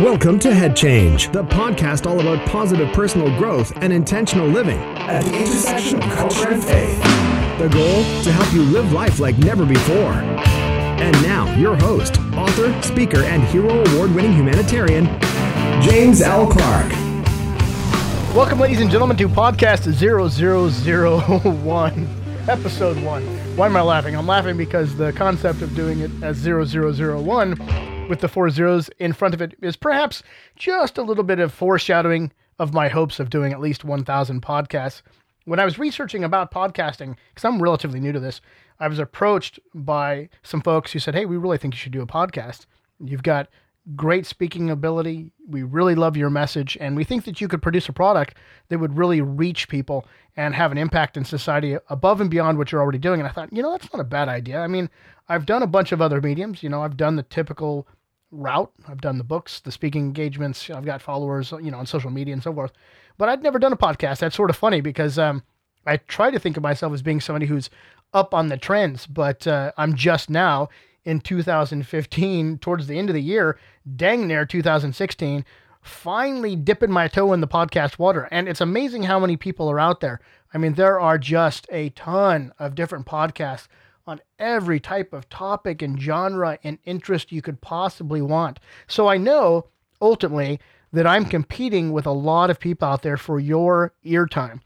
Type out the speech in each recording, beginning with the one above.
Welcome to Head Change, the podcast all about positive personal growth and intentional living at the intersection of culture and faith. The goal to help you live life like never before. And now, your host, author, speaker, and Hero Award winning humanitarian, James L. Clark. Welcome, ladies and gentlemen, to podcast 0001, episode 1. Why am I laughing? I'm laughing because the concept of doing it as 0001 Mm. with the four zeros in front of it is perhaps just a little bit of foreshadowing of my hopes of doing at least 1,000 podcasts. When I was researching about podcasting, because I'm relatively new to this, I was approached by some folks who said, Hey, we really think you should do a podcast. You've got great speaking ability. We really love your message, and we think that you could produce a product that would really reach people and have an impact in society above and beyond what you're already doing. And I thought, you know, that's not a bad idea. I mean, I've done a bunch of other mediums. You know, I've done the typical route. I've done the books, the speaking engagements. I've got followers, you know, on social media and so forth. But I'd never done a podcast. That's sort of funny because um, I try to think of myself as being somebody who's up on the trends, but uh, I'm just now in 2015, towards the end of the year, dang near 2016, finally dipping my toe in the podcast water. And it's amazing how many people are out there. I mean, there are just a ton of different podcasts on every type of topic and genre and interest you could possibly want. So I know ultimately that I'm competing with a lot of people out there for your ear time.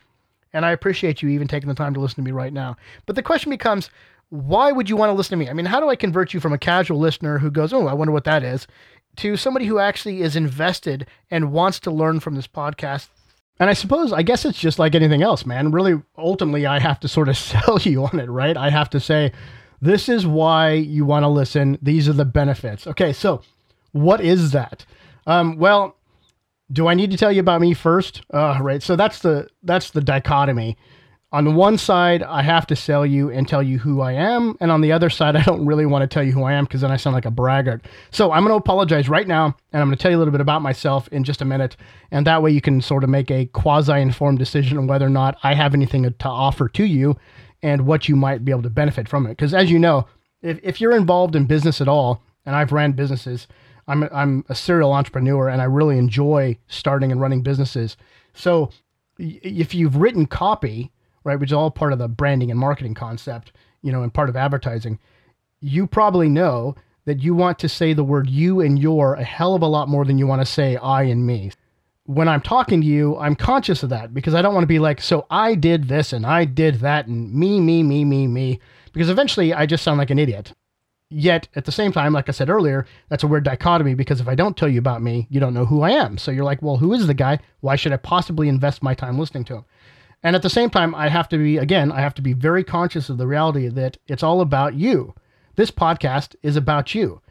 And I appreciate you even taking the time to listen to me right now. But the question becomes, why would you want to listen to me? I mean, how do I convert you from a casual listener who goes, oh, I wonder what that is, to somebody who actually is invested and wants to learn from this podcast and I suppose, I guess it's just like anything else, man. Really, ultimately, I have to sort of sell you on it, right? I have to say, this is why you want to listen. These are the benefits. Okay, so what is that? Um, well, do I need to tell you about me first? Uh, right. So that's the that's the dichotomy on one side, I have to sell you and tell you who I am. And on the other side, I don't really want to tell you who I am because then I sound like a braggart. So I'm going to apologize right now. And I'm going to tell you a little bit about myself in just a minute. And that way you can sort of make a quasi informed decision on whether or not I have anything to offer to you and what you might be able to benefit from it. Because as you know, if, if you're involved in business at all, and I've ran businesses, I'm, I'm a serial entrepreneur and I really enjoy starting and running businesses. So if you've written copy, right, which is all part of the branding and marketing concept, you know, and part of advertising, you probably know that you want to say the word you and your a hell of a lot more than you want to say I and me. When I'm talking to you, I'm conscious of that because I don't want to be like, so I did this and I did that and me, me, me, me, me, because eventually I just sound like an idiot. Yet at the same time, like I said earlier, that's a weird dichotomy because if I don't tell you about me, you don't know who I am. So you're like, well, who is the guy? Why should I possibly invest my time listening to him? And at the same time, I have to be, again, I have to be very conscious of the reality that it's all about you. This podcast is about you.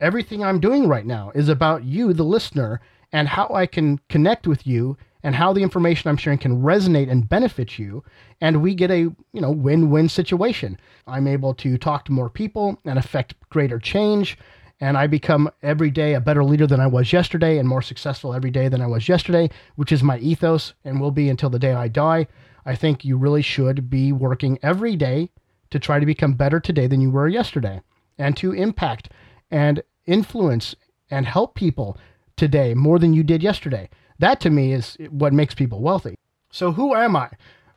Everything I'm doing right now is about you, the listener, and how I can connect with you and how the information I'm sharing can resonate and benefit you. And we get a, you know, win-win situation. I'm able to talk to more people and affect greater change and I become every day a better leader than I was yesterday and more successful every day than I was yesterday, which is my ethos and will be until the day I die. I think you really should be working every day to try to become better today than you were yesterday and to impact and influence and help people today more than you did yesterday. That to me is what makes people wealthy. So, who am I?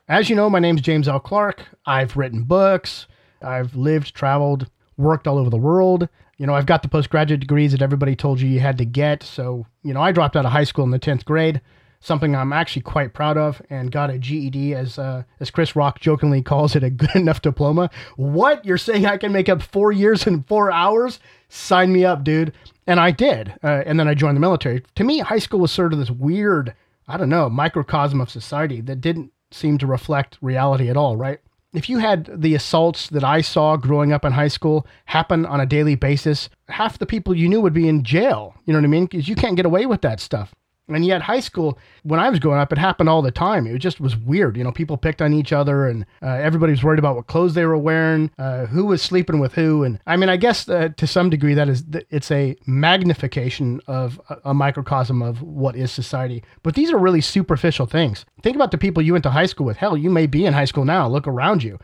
As you know, my name is James L. Clark. I've written books, I've lived, traveled, worked all over the world. You know, I've got the postgraduate degrees that everybody told you you had to get. So, you know, I dropped out of high school in the 10th grade, something I'm actually quite proud of, and got a GED, as, uh, as Chris Rock jokingly calls it, a good enough diploma. What? You're saying I can make up four years in four hours? Sign me up, dude. And I did. Uh, and then I joined the military. To me, high school was sort of this weird, I don't know, microcosm of society that didn't seem to reflect reality at all, right? If you had the assaults that I saw growing up in high school happen on a daily basis, half the people you knew would be in jail. You know what I mean? Because you can't get away with that stuff. And yet, high school, when I was growing up, it happened all the time. It just was weird. You know, people picked on each other, and uh, everybody was worried about what clothes they were wearing, uh, who was sleeping with who. And I mean, I guess uh, to some degree, that is it's a magnification of a, a microcosm of what is society. But these are really superficial things. Think about the people you went to high school with. Hell, you may be in high school now. Look around you.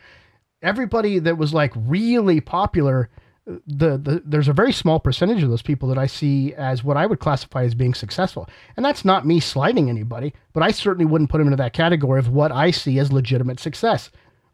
Everybody that was like really popular the, the there's a very small percentage of those people that I see as what I would classify as being successful. And that's not me slighting anybody, but I certainly wouldn't put them into that category of what I see as legitimate success.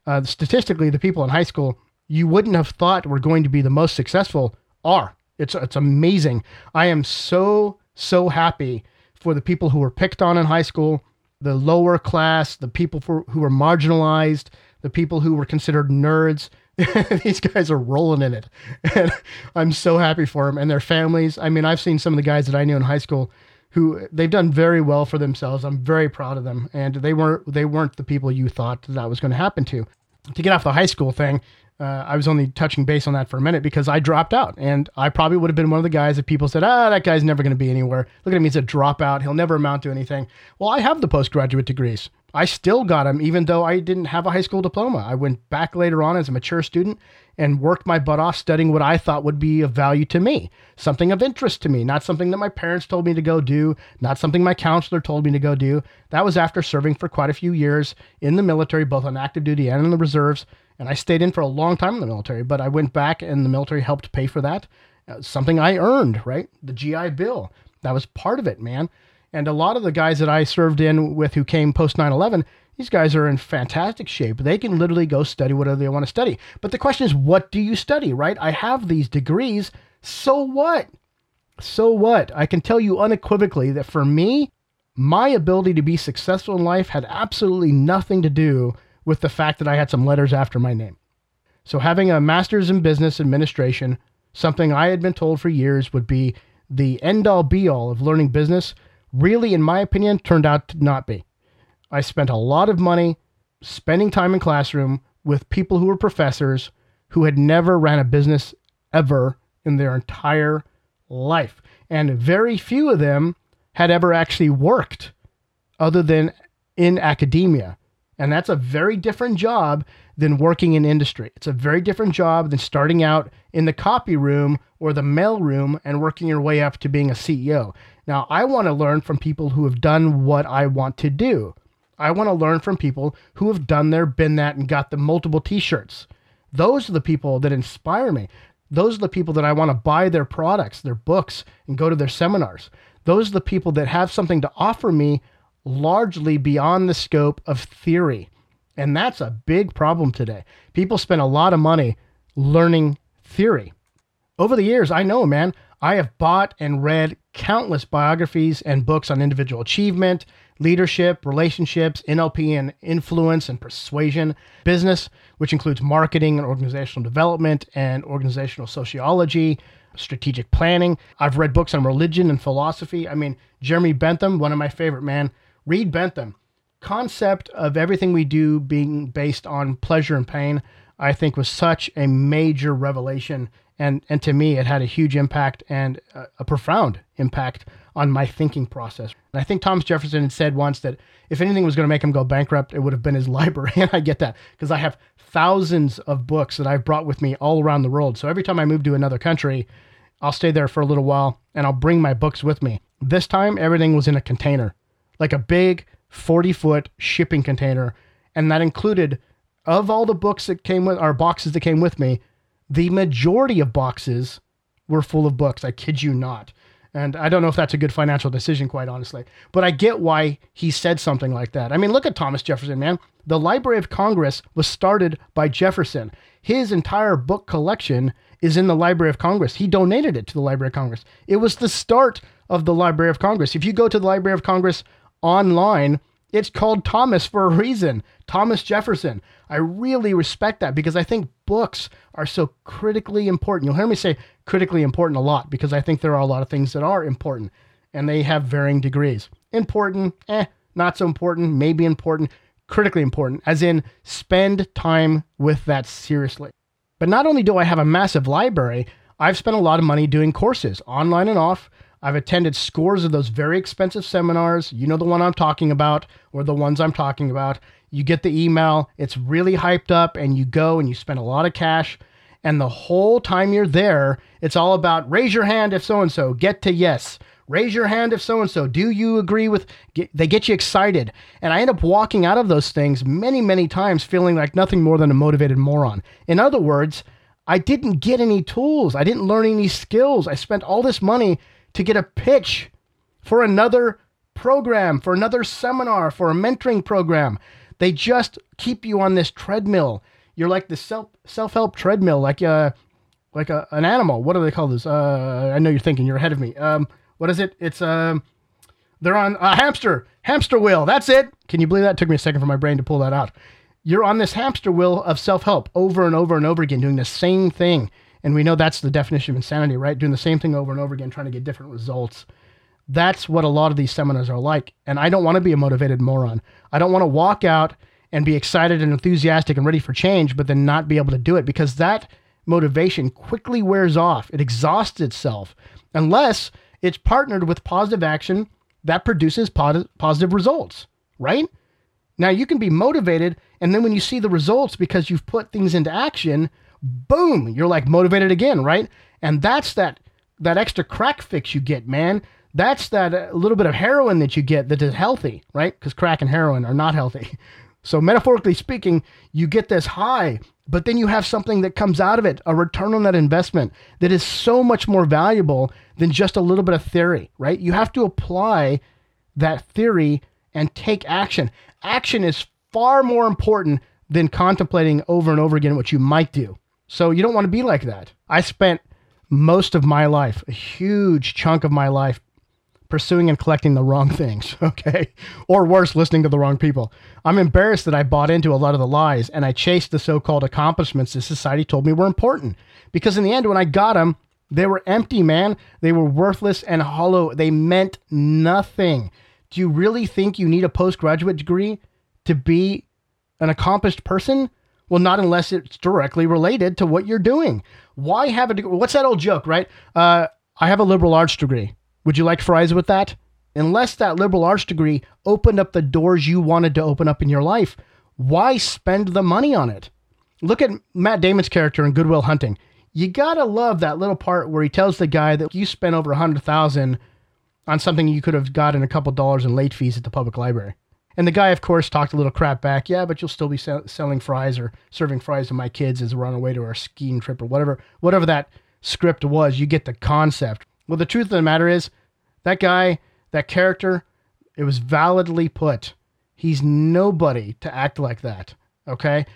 Uh, statistically, the people in high school you wouldn't have thought were going to be the most successful are. It's it's amazing. I am so so happy for the people who were picked on in high school, the lower class, the people for, who were marginalized, the people who were considered nerds. These guys are rolling in it. And I'm so happy for them and their families. I mean, I've seen some of the guys that I knew in high school who they've done very well for themselves. I'm very proud of them. And they weren't they weren't the people you thought that was going to happen to. To get off the high school thing, uh, I was only touching base on that for a minute because I dropped out, and I probably would have been one of the guys that people said, "Ah, that guy's never going to be anywhere. Look at him; he's a dropout. He'll never amount to anything." Well, I have the postgraduate degrees. I still got them, even though I didn't have a high school diploma. I went back later on as a mature student and worked my butt off studying what I thought would be of value to me, something of interest to me, not something that my parents told me to go do, not something my counselor told me to go do. That was after serving for quite a few years in the military, both on active duty and in the reserves. And I stayed in for a long time in the military, but I went back and the military helped pay for that. Uh, something I earned, right? The GI Bill. That was part of it, man. And a lot of the guys that I served in with who came post 9 11, these guys are in fantastic shape. They can literally go study whatever they want to study. But the question is, what do you study, right? I have these degrees. So what? So what? I can tell you unequivocally that for me, my ability to be successful in life had absolutely nothing to do with the fact that I had some letters after my name. So, having a master's in business administration, something I had been told for years would be the end all be all of learning business, really, in my opinion, turned out to not be. I spent a lot of money spending time in classroom with people who were professors who had never ran a business ever in their entire life. And very few of them had ever actually worked other than in academia. And that's a very different job than working in industry. It's a very different job than starting out in the copy room or the mail room and working your way up to being a CEO. Now, I want to learn from people who have done what I want to do. I want to learn from people who have done their been that, and got the multiple t shirts. Those are the people that inspire me. Those are the people that I want to buy their products, their books, and go to their seminars. Those are the people that have something to offer me largely beyond the scope of theory. And that's a big problem today. People spend a lot of money learning theory. Over the years, I know, man, I have bought and read countless biographies and books on individual achievement, leadership, relationships, NLP and influence and persuasion, business, which includes marketing and organizational development and organizational sociology, strategic planning. I've read books on religion and philosophy. I mean, Jeremy Bentham, one of my favorite, man. Read Bentham. Concept of everything we do being based on pleasure and pain, I think was such a major revelation. And, and to me, it had a huge impact and a, a profound impact on my thinking process. And I think Thomas Jefferson had said once that if anything was going to make him go bankrupt, it would have been his library. And I get that because I have thousands of books that I've brought with me all around the world. So every time I move to another country, I'll stay there for a little while and I'll bring my books with me. This time, everything was in a container like a big 40 foot shipping container. And that included, of all the books that came with, our boxes that came with me, the majority of boxes were full of books. I kid you not. And I don't know if that's a good financial decision, quite honestly. But I get why he said something like that. I mean, look at Thomas Jefferson, man. The Library of Congress was started by Jefferson. His entire book collection is in the Library of Congress. He donated it to the Library of Congress. It was the start of the Library of Congress. If you go to the Library of Congress online, it's called Thomas for a reason. Thomas Jefferson. I really respect that because I think books are so critically important. You'll hear me say critically important a lot because I think there are a lot of things that are important and they have varying degrees. Important, eh, not so important, maybe important, critically important, as in spend time with that seriously. But not only do I have a massive library, I've spent a lot of money doing courses, online and off, I've attended scores of those very expensive seminars. You know the one I'm talking about, or the ones I'm talking about. You get the email, it's really hyped up, and you go and you spend a lot of cash. And the whole time you're there, it's all about raise your hand if so and so, get to yes. Raise your hand if so and so. Do you agree with? Get, they get you excited. And I end up walking out of those things many, many times feeling like nothing more than a motivated moron. In other words, I didn't get any tools. I didn't learn any skills. I spent all this money to get a pitch for another program, for another seminar, for a mentoring program. They just keep you on this treadmill. You're like the self self help treadmill, like uh, like a, an animal. What do they call this? Uh, I know you're thinking. You're ahead of me. Um, what is it? It's um, they're on a hamster hamster wheel. That's it. Can you believe that? It took me a second for my brain to pull that out. You're on this hamster wheel of self help over and over and over again, doing the same thing. And we know that's the definition of insanity, right? Doing the same thing over and over again, trying to get different results. That's what a lot of these seminars are like. And I don't want to be a motivated moron. I don't want to walk out and be excited and enthusiastic and ready for change, but then not be able to do it because that motivation quickly wears off. It exhausts itself unless it's partnered with positive action that produces positive results, right? Now you can be motivated, and then when you see the results because you've put things into action, boom, you're like motivated again, right? And that's that that extra crack fix you get, man. That's that uh, little bit of heroin that you get that is healthy, right? Because crack and heroin are not healthy. So metaphorically speaking, you get this high, but then you have something that comes out of it, a return on that investment that is so much more valuable than just a little bit of theory, right? You have to apply that theory and take action. Action is far more important than contemplating over and over again what you might do. So you don't want to be like that. I spent most of my life, a huge chunk of my life, pursuing and collecting the wrong things, okay? Or worse, listening to the wrong people. I'm embarrassed that I bought into a lot of the lies and I chased the so called accomplishments that society told me were important. Because in the end, when I got them, they were empty, man. They were worthless and hollow. They meant nothing. Do you really think you need a postgraduate degree to be an accomplished person? Well, not unless it's directly related to what you're doing. Why have a degree? What's that old joke, right? Uh, I have a liberal arts degree. Would you like fries with that? Unless that liberal arts degree opened up the doors you wanted to open up in your life, why spend the money on it? Look at Matt Damon's character in Good Will Hunting. You gotta love that little part where he tells the guy that you spent over a hundred thousand on something you could have gotten a couple dollars in late fees at the public library. And the guy, of course, talked a little crap back. Yeah, but you'll still be sell- selling fries or serving fries to my kids as we're on our way to our skiing trip or whatever, whatever that script was. You get the concept. Well, the truth of the matter is, that guy, that character, it was validly put. He's nobody to act like that. Okay,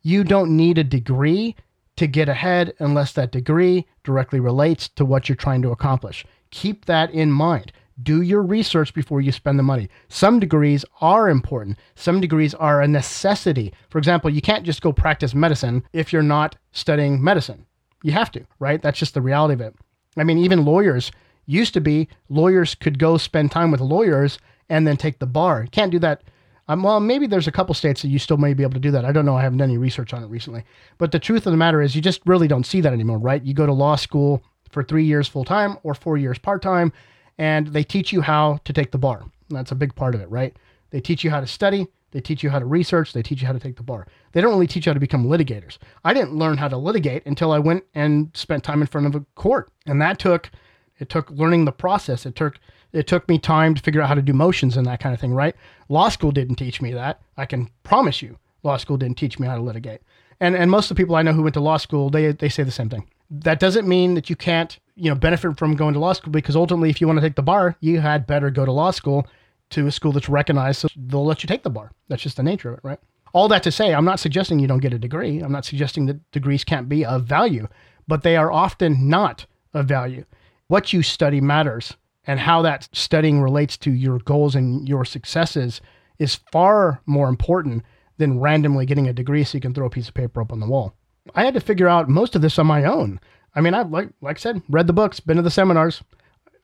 you don't need a degree to get ahead unless that degree directly relates to what you're trying to accomplish. Keep that in mind do your research before you spend the money. Some degrees are important, some degrees are a necessity. For example, you can't just go practice medicine if you're not studying medicine. You have to, right? That's just the reality of it. I mean, even lawyers used to be lawyers could go spend time with lawyers and then take the bar. You can't do that. Um, well, maybe there's a couple states that you still may be able to do that. I don't know. I haven't done any research on it recently. But the truth of the matter is, you just really don't see that anymore, right? You go to law school for three years full time or four years part time, and they teach you how to take the bar. That's a big part of it, right? They teach you how to study, they teach you how to research, they teach you how to take the bar. They don't really teach you how to become litigators. I didn't learn how to litigate until I went and spent time in front of a court. And that took it took learning the process. It took it took me time to figure out how to do motions and that kind of thing, right? Law school didn't teach me that. I can promise you, law school didn't teach me how to litigate. And and most of the people I know who went to law school, they they say the same thing. That doesn't mean that you can't you know benefit from going to law school because ultimately if you want to take the bar you had better go to law school to a school that's recognized so they'll let you take the bar. That's just the nature of it right? All that to say i'm not suggesting you don't get a degree. I'm not suggesting that degrees can't be of value but they are often not of value. What you study matters and how that studying relates to your goals and your successes is far more important than randomly getting a degree so you can throw a piece of paper up on the wall i had to figure out most of this on my own I mean, I've like like I said, read the books, been to the seminars,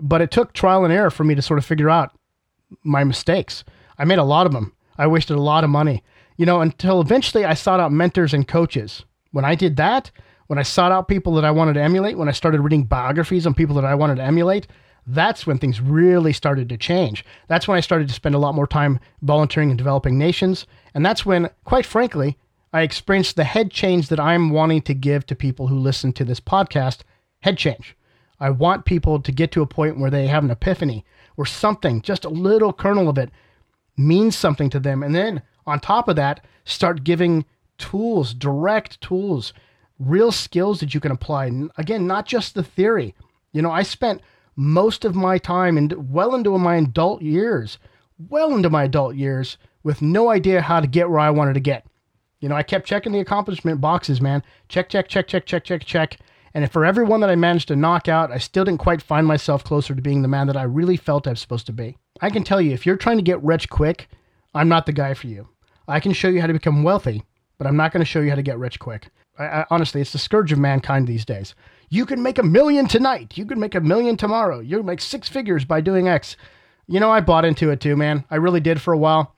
but it took trial and error for me to sort of figure out my mistakes. I made a lot of them. I wasted a lot of money, you know, until eventually I sought out mentors and coaches. When I did that, when I sought out people that I wanted to emulate, when I started reading biographies on people that I wanted to emulate, that's when things really started to change. That's when I started to spend a lot more time volunteering and developing nations. And that's when, quite frankly, I experienced the head change that I'm wanting to give to people who listen to this podcast head change. I want people to get to a point where they have an epiphany, where something, just a little kernel of it, means something to them. And then on top of that, start giving tools, direct tools, real skills that you can apply. Again, not just the theory. You know, I spent most of my time and well into my adult years, well into my adult years, with no idea how to get where I wanted to get. You know, I kept checking the accomplishment boxes, man. Check, check, check, check, check, check, check. And for every one that I managed to knock out, I still didn't quite find myself closer to being the man that I really felt I was supposed to be. I can tell you, if you're trying to get rich quick, I'm not the guy for you. I can show you how to become wealthy, but I'm not going to show you how to get rich quick. I, I, honestly, it's the scourge of mankind these days. You can make a million tonight. You can make a million tomorrow. You'll make six figures by doing X. You know, I bought into it too, man. I really did for a while.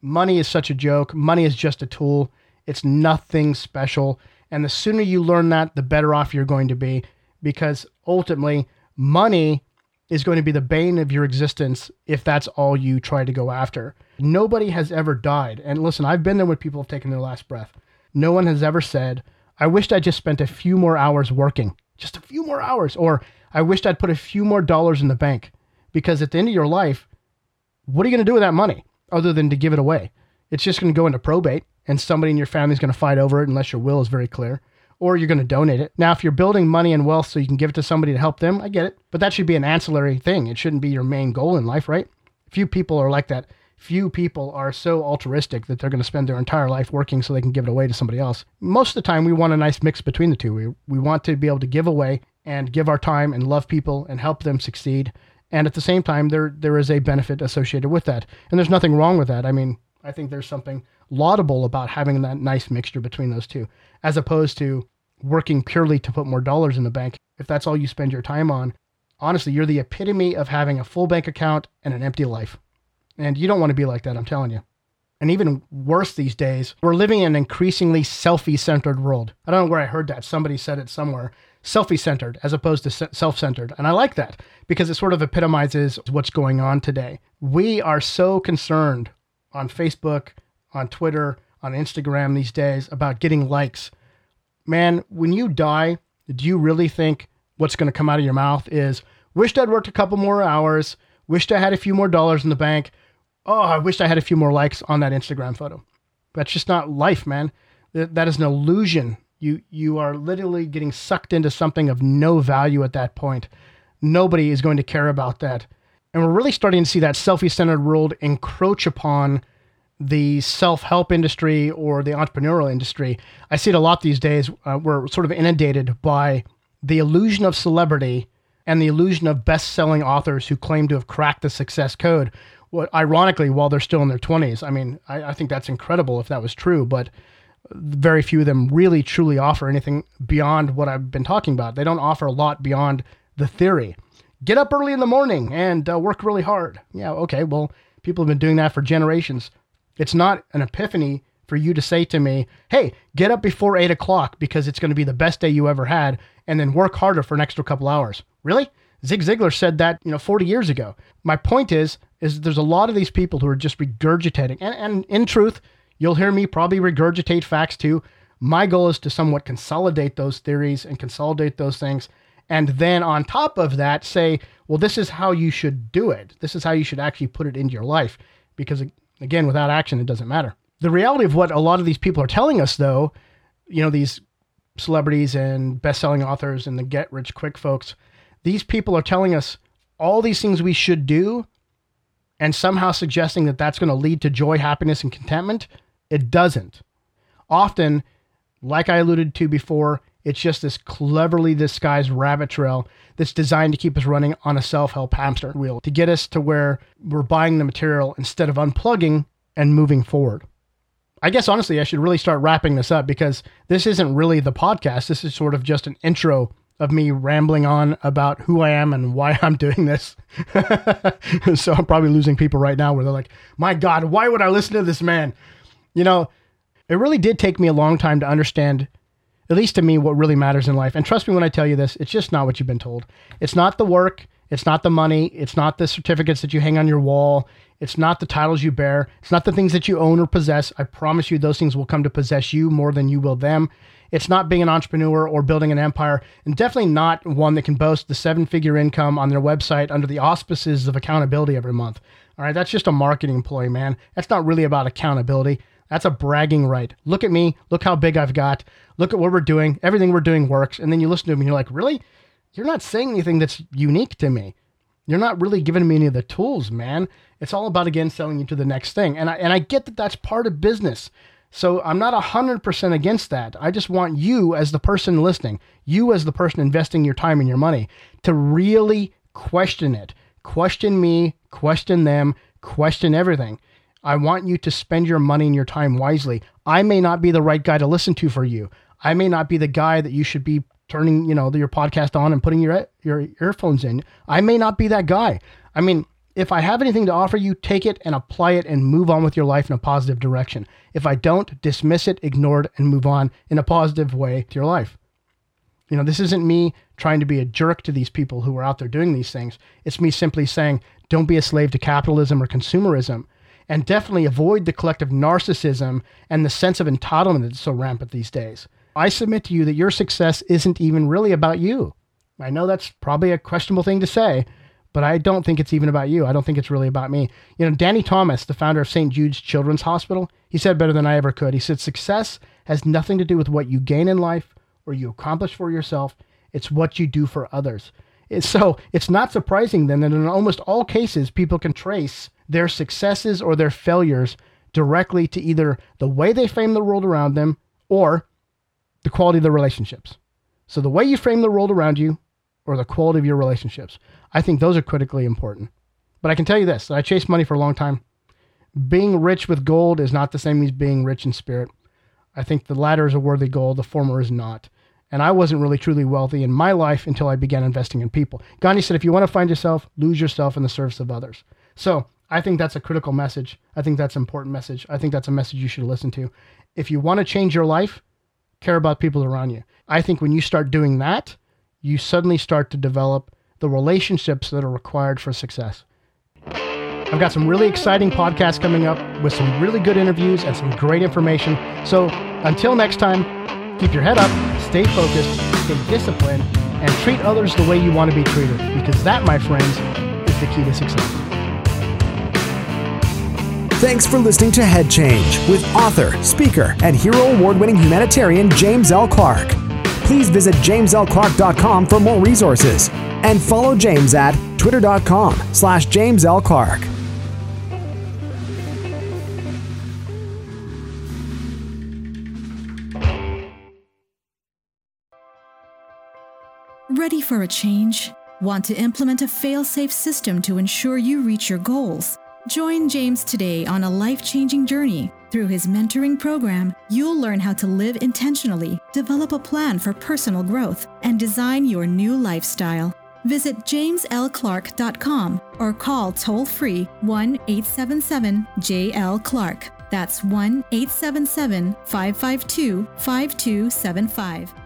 Money is such a joke. Money is just a tool. It's nothing special. And the sooner you learn that, the better off you're going to be because ultimately, money is going to be the bane of your existence if that's all you try to go after. Nobody has ever died. And listen, I've been there when people have taken their last breath. No one has ever said, I wished I just spent a few more hours working, just a few more hours, or I wished I'd put a few more dollars in the bank. Because at the end of your life, what are you going to do with that money other than to give it away? It's just going to go into probate and somebody in your family is going to fight over it unless your will is very clear, or you're going to donate it. Now, if you're building money and wealth so you can give it to somebody to help them, I get it. But that should be an ancillary thing. It shouldn't be your main goal in life, right? Few people are like that. Few people are so altruistic that they're going to spend their entire life working so they can give it away to somebody else. Most of the time, we want a nice mix between the two. We, we want to be able to give away and give our time and love people and help them succeed. And at the same time, there there is a benefit associated with that. And there's nothing wrong with that. I mean, I think there's something laudable about having that nice mixture between those two, as opposed to working purely to put more dollars in the bank. If that's all you spend your time on, honestly, you're the epitome of having a full bank account and an empty life. And you don't want to be like that, I'm telling you. And even worse these days, we're living in an increasingly selfie centered world. I don't know where I heard that. Somebody said it somewhere. Selfie centered as opposed to self centered. And I like that because it sort of epitomizes what's going on today. We are so concerned on Facebook, on Twitter, on Instagram these days about getting likes. Man, when you die, do you really think what's going to come out of your mouth is, wished I'd worked a couple more hours, wished I had a few more dollars in the bank. Oh, I wished I had a few more likes on that Instagram photo. That's just not life, man. That is an illusion. You you are literally getting sucked into something of no value at that point. Nobody is going to care about that. And we're really starting to see that selfie centered world encroach upon the self help industry or the entrepreneurial industry. I see it a lot these days. Uh, we're sort of inundated by the illusion of celebrity and the illusion of best selling authors who claim to have cracked the success code. What, ironically, while they're still in their 20s. I mean, I, I think that's incredible if that was true, but very few of them really truly offer anything beyond what I've been talking about. They don't offer a lot beyond the theory. Get up early in the morning and uh, work really hard. Yeah, okay, well, people have been doing that for generations. It's not an epiphany for you to say to me, hey, get up before eight o'clock because it's going to be the best day you ever had, and then work harder for an extra couple hours. Really? Zig Ziglar said that, you know, 40 years ago. My point is, is there's a lot of these people who are just regurgitating. And, and in truth, you'll hear me probably regurgitate facts too. My goal is to somewhat consolidate those theories and consolidate those things. And then on top of that, say, well, this is how you should do it. This is how you should actually put it into your life. Because again, without action, it doesn't matter. The reality of what a lot of these people are telling us, though, you know, these celebrities and best-selling authors and the get rich quick folks, these people are telling us all these things we should do and somehow suggesting that that's going to lead to joy, happiness, and contentment. It doesn't. Often, like I alluded to before, it's just this cleverly disguised rabbit trail that's designed to keep us running on a self help hamster wheel to get us to where we're buying the material instead of unplugging and moving forward. I guess honestly, I should really start wrapping this up because this isn't really the podcast. This is sort of just an intro of me rambling on about who I am and why I'm doing this. so I'm probably losing people right now where they're like, my God, why would I listen to this man? You know, it really did take me a long time to understand, at least to me, what really matters in life. And trust me when I tell you this, it's just not what you've been told. It's not the work, it's not the money, it's not the certificates that you hang on your wall, it's not the titles you bear. It's not the things that you own or possess. I promise you, those things will come to possess you more than you will them. It's not being an entrepreneur or building an empire, and definitely not one that can boast the seven figure income on their website under the auspices of accountability every month. All right, that's just a marketing employee, man. That's not really about accountability. That's a bragging right. Look at me. Look how big I've got. Look at what we're doing. Everything we're doing works. And then you listen to them and you're like, really? You're not saying anything that's unique to me. You're not really giving me any of the tools, man. It's all about again selling you to the next thing. And I and I get that that's part of business. So I'm not 100% against that. I just want you as the person listening, you as the person investing your time and your money to really question it. Question me, question them, question everything. I want you to spend your money and your time wisely. I may not be the right guy to listen to for you. I may not be the guy that you should be turning, you know, your podcast on and putting your your earphones in. I may not be that guy. I mean, if I have anything to offer you, take it and apply it and move on with your life in a positive direction. If I don't, dismiss it, ignore it, and move on in a positive way to your life. You know, this isn't me trying to be a jerk to these people who are out there doing these things. It's me simply saying, don't be a slave to capitalism or consumerism. And definitely avoid the collective narcissism and the sense of entitlement that's so rampant these days. I submit to you that your success isn't even really about you. I know that's probably a questionable thing to say, but I don't think it's even about you. I don't think it's really about me. You know, Danny Thomas, the founder of St. Jude's Children's Hospital, he said better than I ever could. He said, Success has nothing to do with what you gain in life or you accomplish for yourself, it's what you do for others. So it's not surprising then that in almost all cases, people can trace their successes or their failures directly to either the way they frame the world around them or the quality of the relationships. So the way you frame the world around you or the quality of your relationships. I think those are critically important. But I can tell you this I chased money for a long time. Being rich with gold is not the same as being rich in spirit. I think the latter is a worthy goal, the former is not. And I wasn't really truly wealthy in my life until I began investing in people. Gandhi said, if you want to find yourself, lose yourself in the service of others. So I think that's a critical message. I think that's an important message. I think that's a message you should listen to. If you want to change your life, care about people around you. I think when you start doing that, you suddenly start to develop the relationships that are required for success. I've got some really exciting podcasts coming up with some really good interviews and some great information. So until next time, keep your head up, stay focused, stay disciplined, and treat others the way you want to be treated because that, my friends, is the key to success. Thanks for listening to Head Change with author, speaker, and Hero Award winning humanitarian James L. Clark. Please visit jameslclark.com for more resources and follow James at twitter.com slash James L. Clark. For a change? Want to implement a fail safe system to ensure you reach your goals? Join James today on a life changing journey. Through his mentoring program, you'll learn how to live intentionally, develop a plan for personal growth, and design your new lifestyle. Visit jameslclark.com or call toll free 1 877 JL Clark. That's 1 877 552 5275.